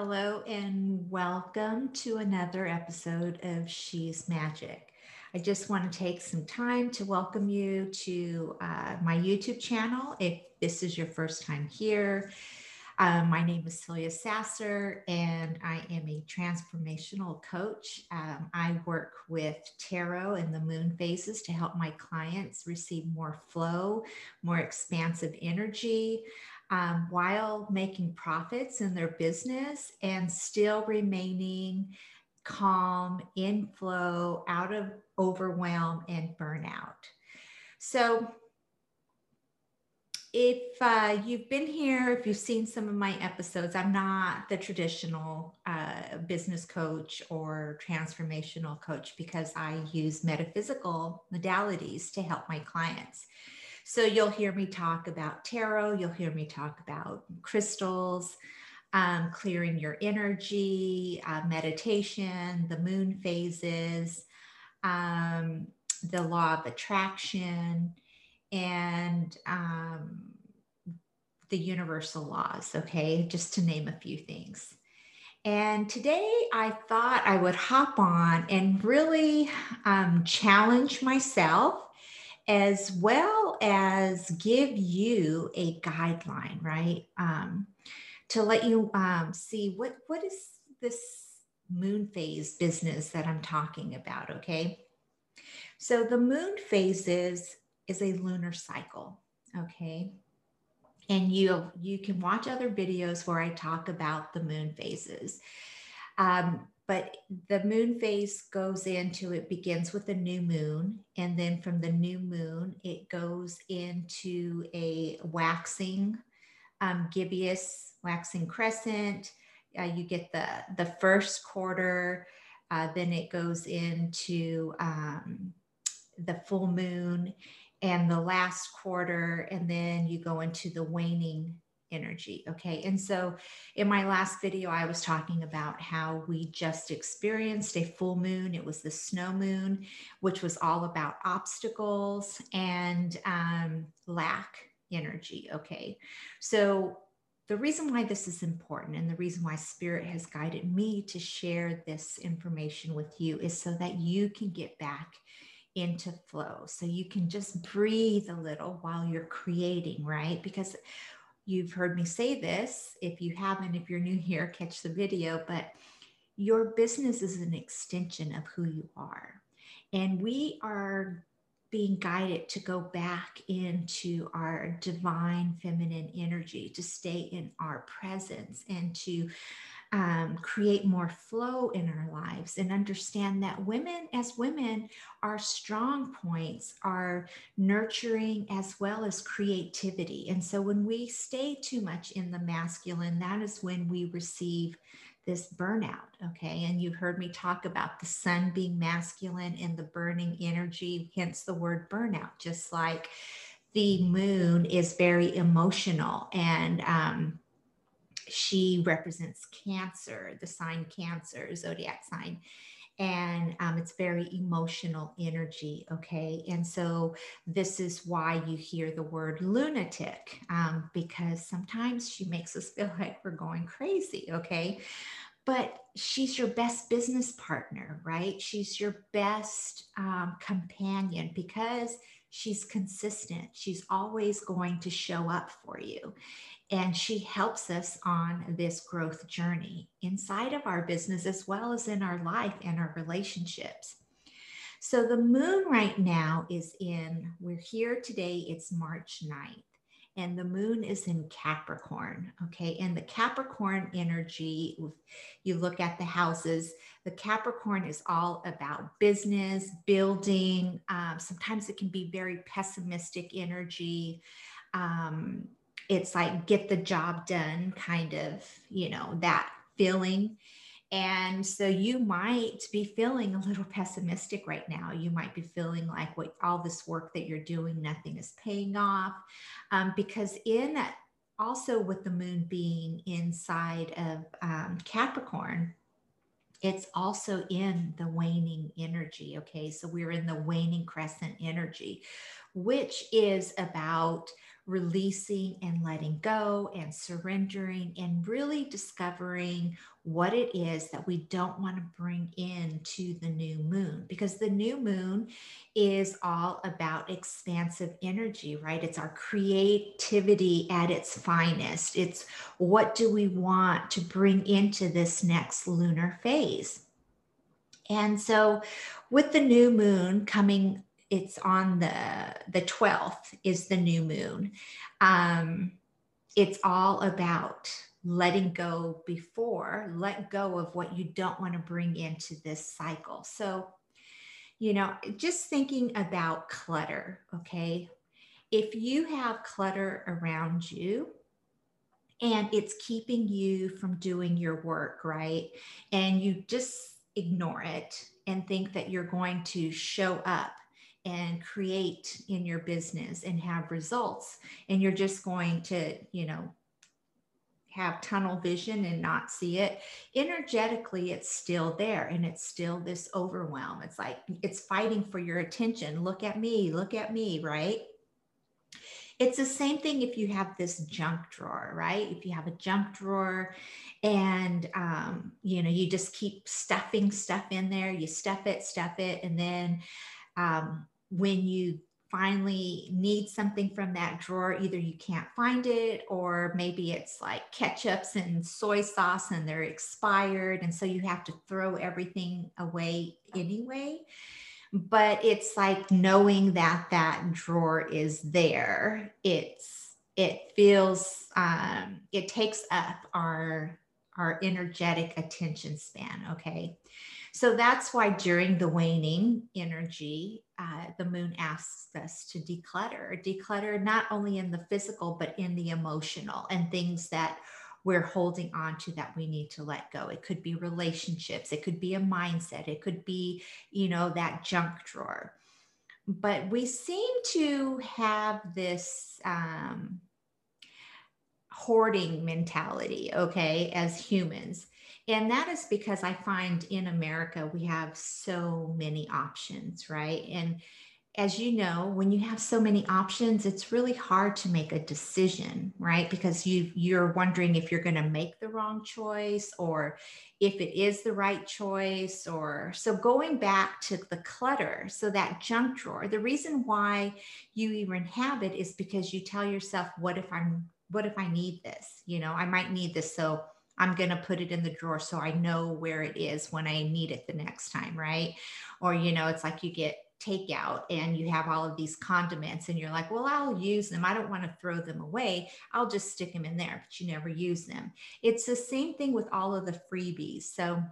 Hello, and welcome to another episode of She's Magic. I just want to take some time to welcome you to uh, my YouTube channel. If this is your first time here, um, my name is Celia Sasser, and I am a transformational coach. Um, I work with tarot and the moon phases to help my clients receive more flow, more expansive energy um, while making profits in their business and still remaining calm, in flow, out of overwhelm and burnout. So, if uh, you've been here, if you've seen some of my episodes, I'm not the traditional uh, business coach or transformational coach because I use metaphysical modalities to help my clients. So you'll hear me talk about tarot, you'll hear me talk about crystals, um, clearing your energy, uh, meditation, the moon phases, um, the law of attraction, and um, the universal laws, okay, just to name a few things. And today I thought I would hop on and really um, challenge myself as well as give you a guideline, right? Um, to let you um, see what what is this moon phase business that I'm talking about. Okay, so the moon phases is a lunar cycle. Okay, and you you can watch other videos where I talk about the moon phases. Um, but the moon phase goes into it begins with a new moon and then from the new moon it goes into a waxing um, gibbous waxing crescent. Uh, you get the the first quarter uh, then it goes into um, the full moon and the last quarter and then you go into the waning energy. Okay. And so in my last video, I was talking about how we just experienced a full moon. It was the snow moon, which was all about obstacles and um, lack energy. Okay. So the reason why this is important and the reason why spirit has guided me to share this information with you is so that you can get back into flow so you can just breathe a little while you're creating right because You've heard me say this. If you haven't, if you're new here, catch the video. But your business is an extension of who you are. And we are being guided to go back into our divine feminine energy, to stay in our presence and to um, create more flow in our lives and understand that women, as women, our strong points are nurturing as well as creativity. And so when we stay too much in the masculine, that is when we receive this burnout. Okay. And you've heard me talk about the sun being masculine and the burning energy, hence the word burnout, just like the moon is very emotional and um, she represents Cancer, the sign Cancer, zodiac sign. And um, it's very emotional energy. Okay. And so this is why you hear the word lunatic, um, because sometimes she makes us feel like we're going crazy. Okay. But she's your best business partner, right? She's your best um, companion because she's consistent. She's always going to show up for you. And she helps us on this growth journey inside of our business as well as in our life and our relationships. So the moon right now is in, we're here today, it's March 9th and the moon is in Capricorn. Okay. And the Capricorn energy, you look at the houses, the Capricorn is all about business, building. Um, sometimes it can be very pessimistic energy. Um, it's like get the job done, kind of, you know, that feeling. And so you might be feeling a little pessimistic right now. You might be feeling like what all this work that you're doing, nothing is paying off. Um, because in also with the moon being inside of um, Capricorn, it's also in the waning energy. Okay. So we're in the waning crescent energy, which is about releasing and letting go and surrendering and really discovering what it is that we don't want to bring into the new moon because the new moon is all about expansive energy, right? It's our creativity at its finest. It's what do we want to bring into this next lunar phase. And so, with the new moon coming it's on the the 12th is the new moon. Um it's all about letting go before let go of what you don't want to bring into this cycle. So you know just thinking about clutter okay? If you have clutter around you and it's keeping you from doing your work right? And you just ignore it and think that you're going to show up and create in your business and have results. And you're just going to you know have tunnel vision and not see it. Energetically it's still there and it's still this overwhelm. It's like it's fighting for your attention. Look at me look at me right? It's the same thing if you have this junk drawer right? If you have a junk drawer and um, you know you just keep stuffing stuff in there. You stuff it stuff it and then um, when you finally need something from that drawer, either you can't find it or maybe it's like ketchups and soy sauce and they're expired. And so you have to throw everything away anyway. But it's like knowing that that drawer is there. It's, it feels, um, it takes up our, our energetic attention span. Okay. So that's why during the waning energy, uh, the moon asks us to declutter, declutter not only in the physical, but in the emotional and things that we're holding on to that we need to let go. It could be relationships, it could be a mindset, it could be, you know, that junk drawer. But we seem to have this um, hoarding mentality, okay, as humans. And that is because I find in America, we have so many options, right? And as you know, when you have so many options, it's really hard to make a decision, right? Because you you're wondering if you're going to make the wrong choice or if it is the right choice or so going back to the clutter, so that junk drawer. The reason why you even have it is because you tell yourself, what if I'm what if I need this? You know, I might need this so I'm going to put it in the drawer so I know where it is when I need it the next time, right? Or, you know, it's like you get takeout and you have all of these condiments and you're like, well, I'll use them. I don't want to throw them away. I'll just stick them in there, but you never use them. It's the same thing with all of the freebies. So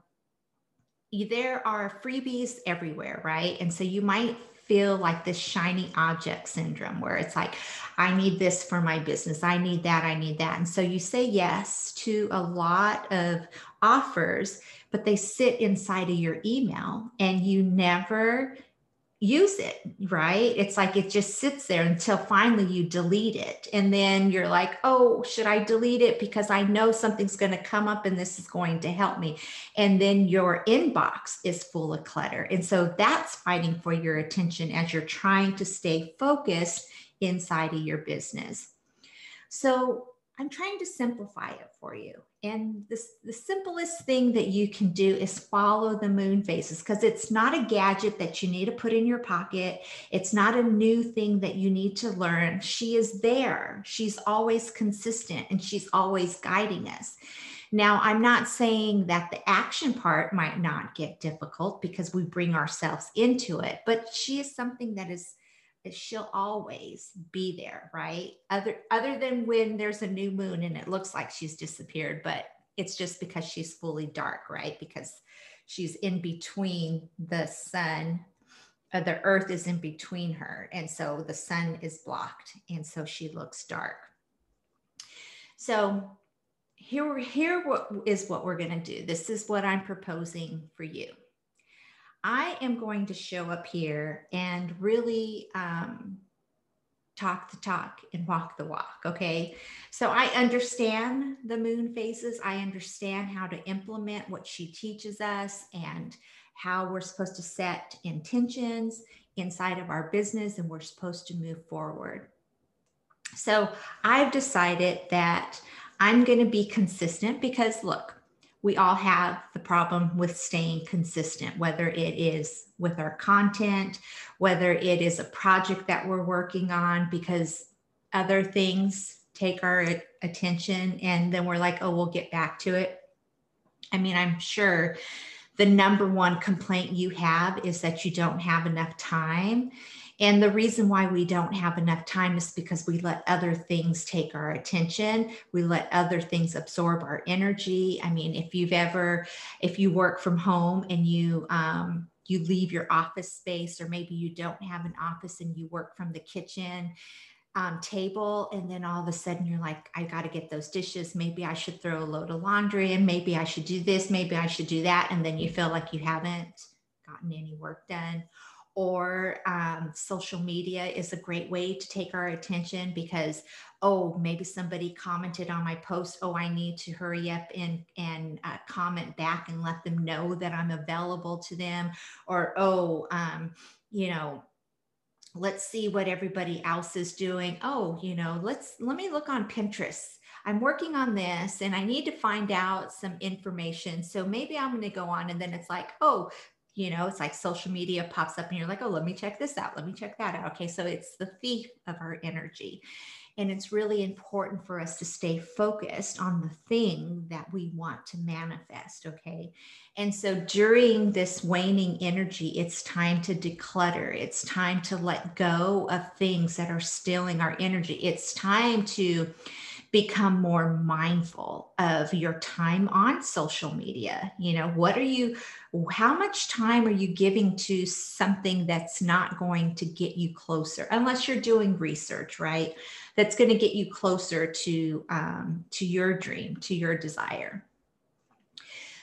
there are freebies everywhere, right? And so you might feel like this shiny object syndrome where it's like, I need this for my business. I need that. I need that. And so you say yes to a lot of offers, but they sit inside of your email and you never use it, right? It's like it just sits there until finally you delete it. And then you're like, oh, should I delete it? Because I know something's going to come up and this is going to help me. And then your inbox is full of clutter. And so that's fighting for your attention as you're trying to stay focused inside of your business. So I'm trying to simplify it for you. And this, the simplest thing that you can do is follow the moon phases because it's not a gadget that you need to put in your pocket. It's not a new thing that you need to learn. She is there. She's always consistent and she's always guiding us. Now, I'm not saying that the action part might not get difficult because we bring ourselves into it, but she is something that is she'll always be there, right? Other other than when there's a new moon and it looks like she's disappeared, but it's just because she's fully dark, right? Because she's in between the sun uh, the earth is in between her and so the sun is blocked and so she looks dark so here here is what we're going to do this is what i'm proposing for you i am going to show up here and really um, talk the talk and walk the walk. Okay. So I understand the moon phases. I understand how to implement what she teaches us and how we're supposed to set intentions inside of our business and we're supposed to move forward. So I've decided that I'm going to be consistent because look, we all have the problem with staying consistent, whether it is with our content, whether it is a project that we're working on, because other things take our attention and then we're like, oh, we'll get back to it. I mean, I'm sure the number one complaint you have is that you don't have enough time. And the reason why we don't have enough time is because we let other things take our attention. We let other things absorb our energy. I mean, if you've ever, if you work from home and you, um, you leave your office space, or maybe you don't have an office and you work from the kitchen, um, table and then all of a sudden you're like i got to get those dishes. Maybe i should throw a load of laundry and maybe i should do this. Maybe i should do that. And then you feel like you haven't gotten any work done. Or um, social media is a great way to take our attention because oh maybe somebody commented on my post. Oh i need to hurry up and and uh, comment back and let them know that i'm available to them. Or oh um, you know let's see what everybody else is doing. Oh you know let's let me look on pinterest. I'm working on this and i need to find out some information. So maybe i'm going to go on and then it's like oh you know it's like social media pops up and you're like oh let me check this out let me check that out okay so it's the thief of our energy and it's really important for us to stay focused on the thing that we want to manifest. Okay. And so during this waning energy, it's time to declutter. It's time to let go of things that are stealing our energy. It's time to become more mindful of your time on social media. You know, what are you, how much time are you giving to something that's not going to get you closer, unless you're doing research, right? That's going to get you closer to um, to your dream, to your desire.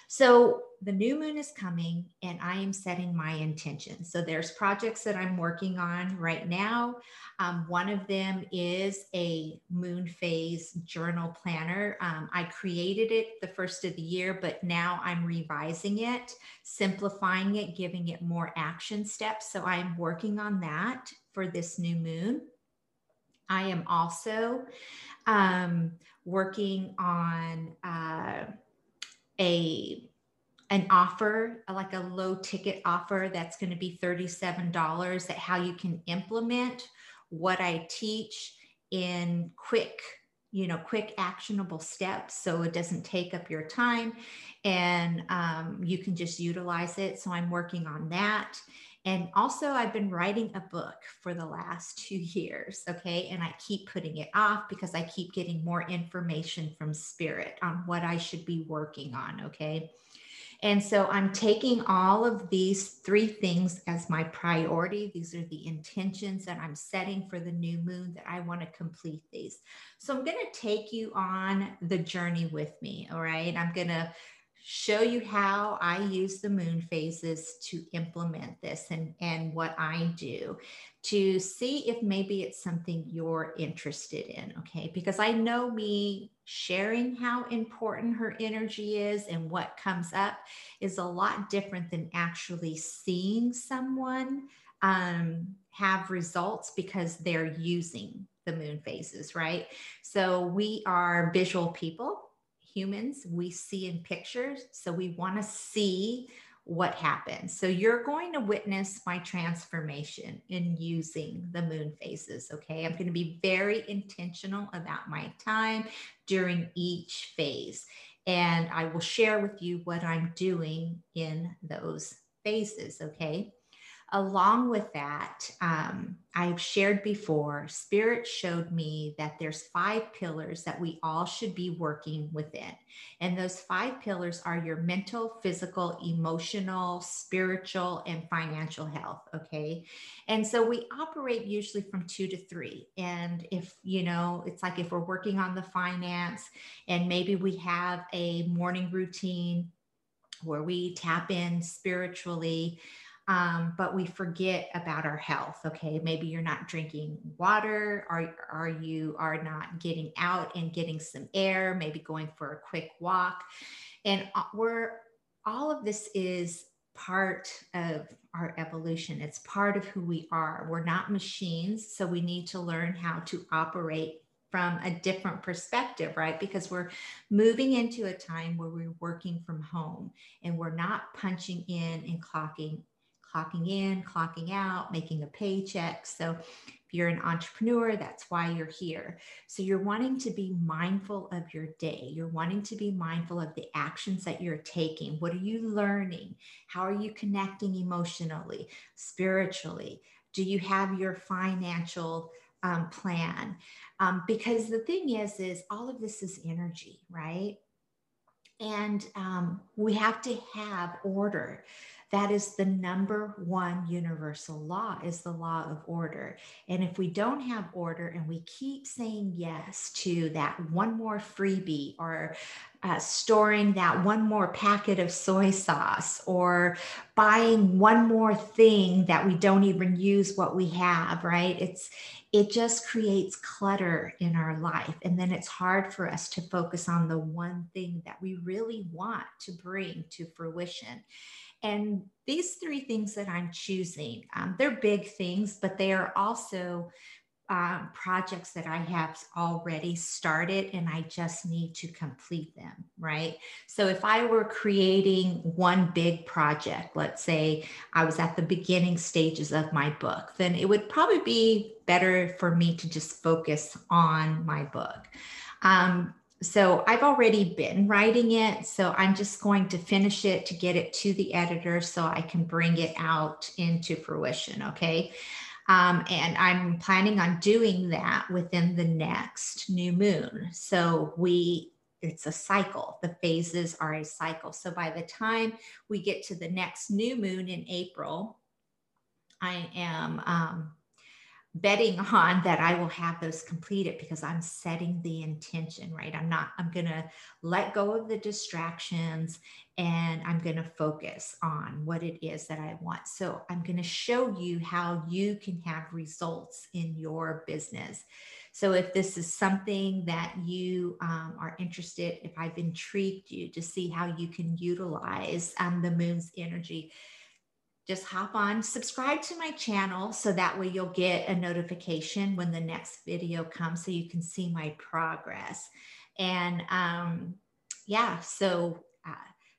So the new moon is coming and I am setting my intention. So there's projects that I'm working on right now. Um, one of them is a moon phase journal planner. Um, I created it the first of the year, but now I'm revising it, simplifying it, giving it more action steps. So I'm working on that for this new moon. I am also um, working on uh, a an offer, like a low ticket offer that's going to be $37 that how you can implement what I teach in quick, you know, quick actionable steps so it doesn't take up your time and um, you can just utilize it. So I'm working on that. And also, I've been writing a book for the last two years. Okay. And I keep putting it off because I keep getting more information from spirit on what I should be working on. Okay. And so I'm taking all of these three things as my priority. These are the intentions that I'm setting for the new moon that I want to complete these. So I'm going to take you on the journey with me. All right. I'm going to show you how I use the moon phases to implement this and, and what I do to see if maybe it's something you're interested in. Okay. Because I know me sharing how important her energy is and what comes up is a lot different than actually seeing someone um, have results because they're using the moon phases, right? So we are visual people humans, we see in pictures. So we want to see what happens. So you're going to witness my transformation in using the moon phases. Okay. I'm going to be very intentional about my time during each phase. And I will share with you what I'm doing in those phases. Okay. Along with that, um, I've shared before, Spirit showed me that there's five pillars that we all should be working within. And those five pillars are your mental, physical, emotional, spiritual, and financial health. Okay. And so we operate usually from two to three. And if, you know, it's like if we're working on the finance and maybe we have a morning routine where we tap in spiritually um, but we forget about our health. Okay, maybe you're not drinking water, or are you are not getting out and getting some air, maybe going for a quick walk, and uh, we're all of this is part of our evolution. It's part of who we are. We're not machines, so we need to learn how to operate from a different perspective, right? Because we're moving into a time where we're working from home and we're not punching in and clocking clocking in, clocking out, making a paycheck. So if you're an entrepreneur, that's why you're here. So you're wanting to be mindful of your day. You're wanting to be mindful of the actions that you're taking. What are you learning? How are you connecting emotionally, spiritually? Do you have your financial um, plan? Um, because the thing is, is all of this is energy, right? And um, we have to have order that is the number one universal law is the law of order. And if we don't have order and we keep saying yes to that one more freebie or uh, storing that one more packet of soy sauce or buying one more thing that we don't even use what we have right? It's it just creates clutter in our life. And then it's hard for us to focus on the one thing that we really want to bring to fruition and these three things that I'm choosing, um, they're big things, but they are also um, projects that I have already started and I just need to complete them, right? So if I were creating one big project, let's say I was at the beginning stages of my book, then it would probably be better for me to just focus on my book. Um, so I've already been writing it. So I'm just going to finish it to get it to the editor so I can bring it out into fruition. Okay. Um, and I'm planning on doing that within the next new moon. So we, it's a cycle. The phases are a cycle. So by the time we get to the next new moon in April, I am um, betting on that I will have those completed because I'm setting the intention, right? I'm not, I'm going to let go of the distractions and I'm going to focus on what it is that I want. So I'm going to show you how you can have results in your business. So if this is something that you um, are interested, if I've intrigued you to see how you can utilize um, the moon's energy, just hop on, subscribe to my channel so that way you'll get a notification when the next video comes so you can see my progress. And um, yeah, so uh,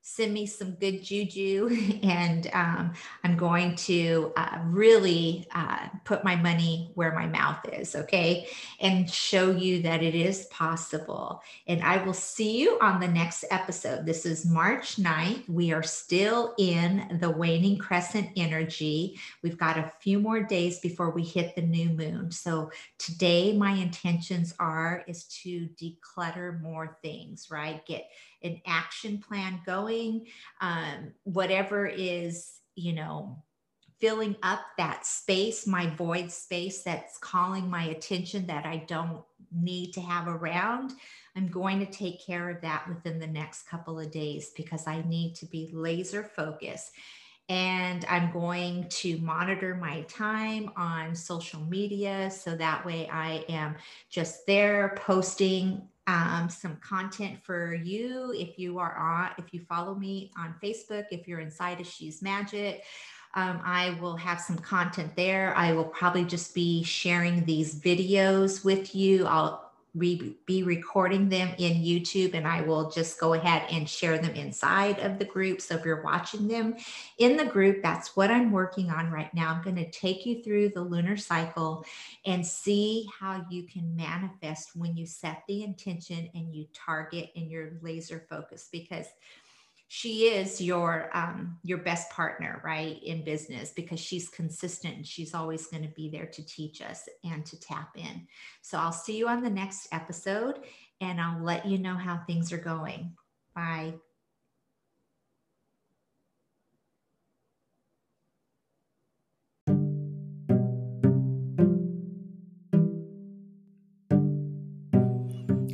send me some good juju and um, i'm going to uh, really uh, put my money where my mouth is okay? And show you that it is possible. And i will see you on the next episode. This is march 9th we are still in the waning crescent energy. We've got a few more days before we hit the new moon. So today my intentions are is to declutter more things right? Get an action plan going, um, whatever is, you know, filling up that space, my void space that's calling my attention that I don't need to have around. I'm going to take care of that within the next couple of days because I need to be laser focused. And I'm going to monitor my time on social media so that way I am just there posting um, some content for you if you are on, if you follow me on Facebook, if you're inside of She's Magic. Um, I will have some content there. I will probably just be sharing these videos with you. I'll re- be recording them in YouTube and I will just go ahead and share them inside of the group. So if you're watching them in the group, that's what I'm working on right now. I'm going to take you through the lunar cycle and see how you can manifest when you set the intention and you target and you're laser focused because she is your um, your best partner right in business because she's consistent and she's always going to be there to teach us and to tap in. So i'll see you on the next episode and i'll let you know how things are going. Bye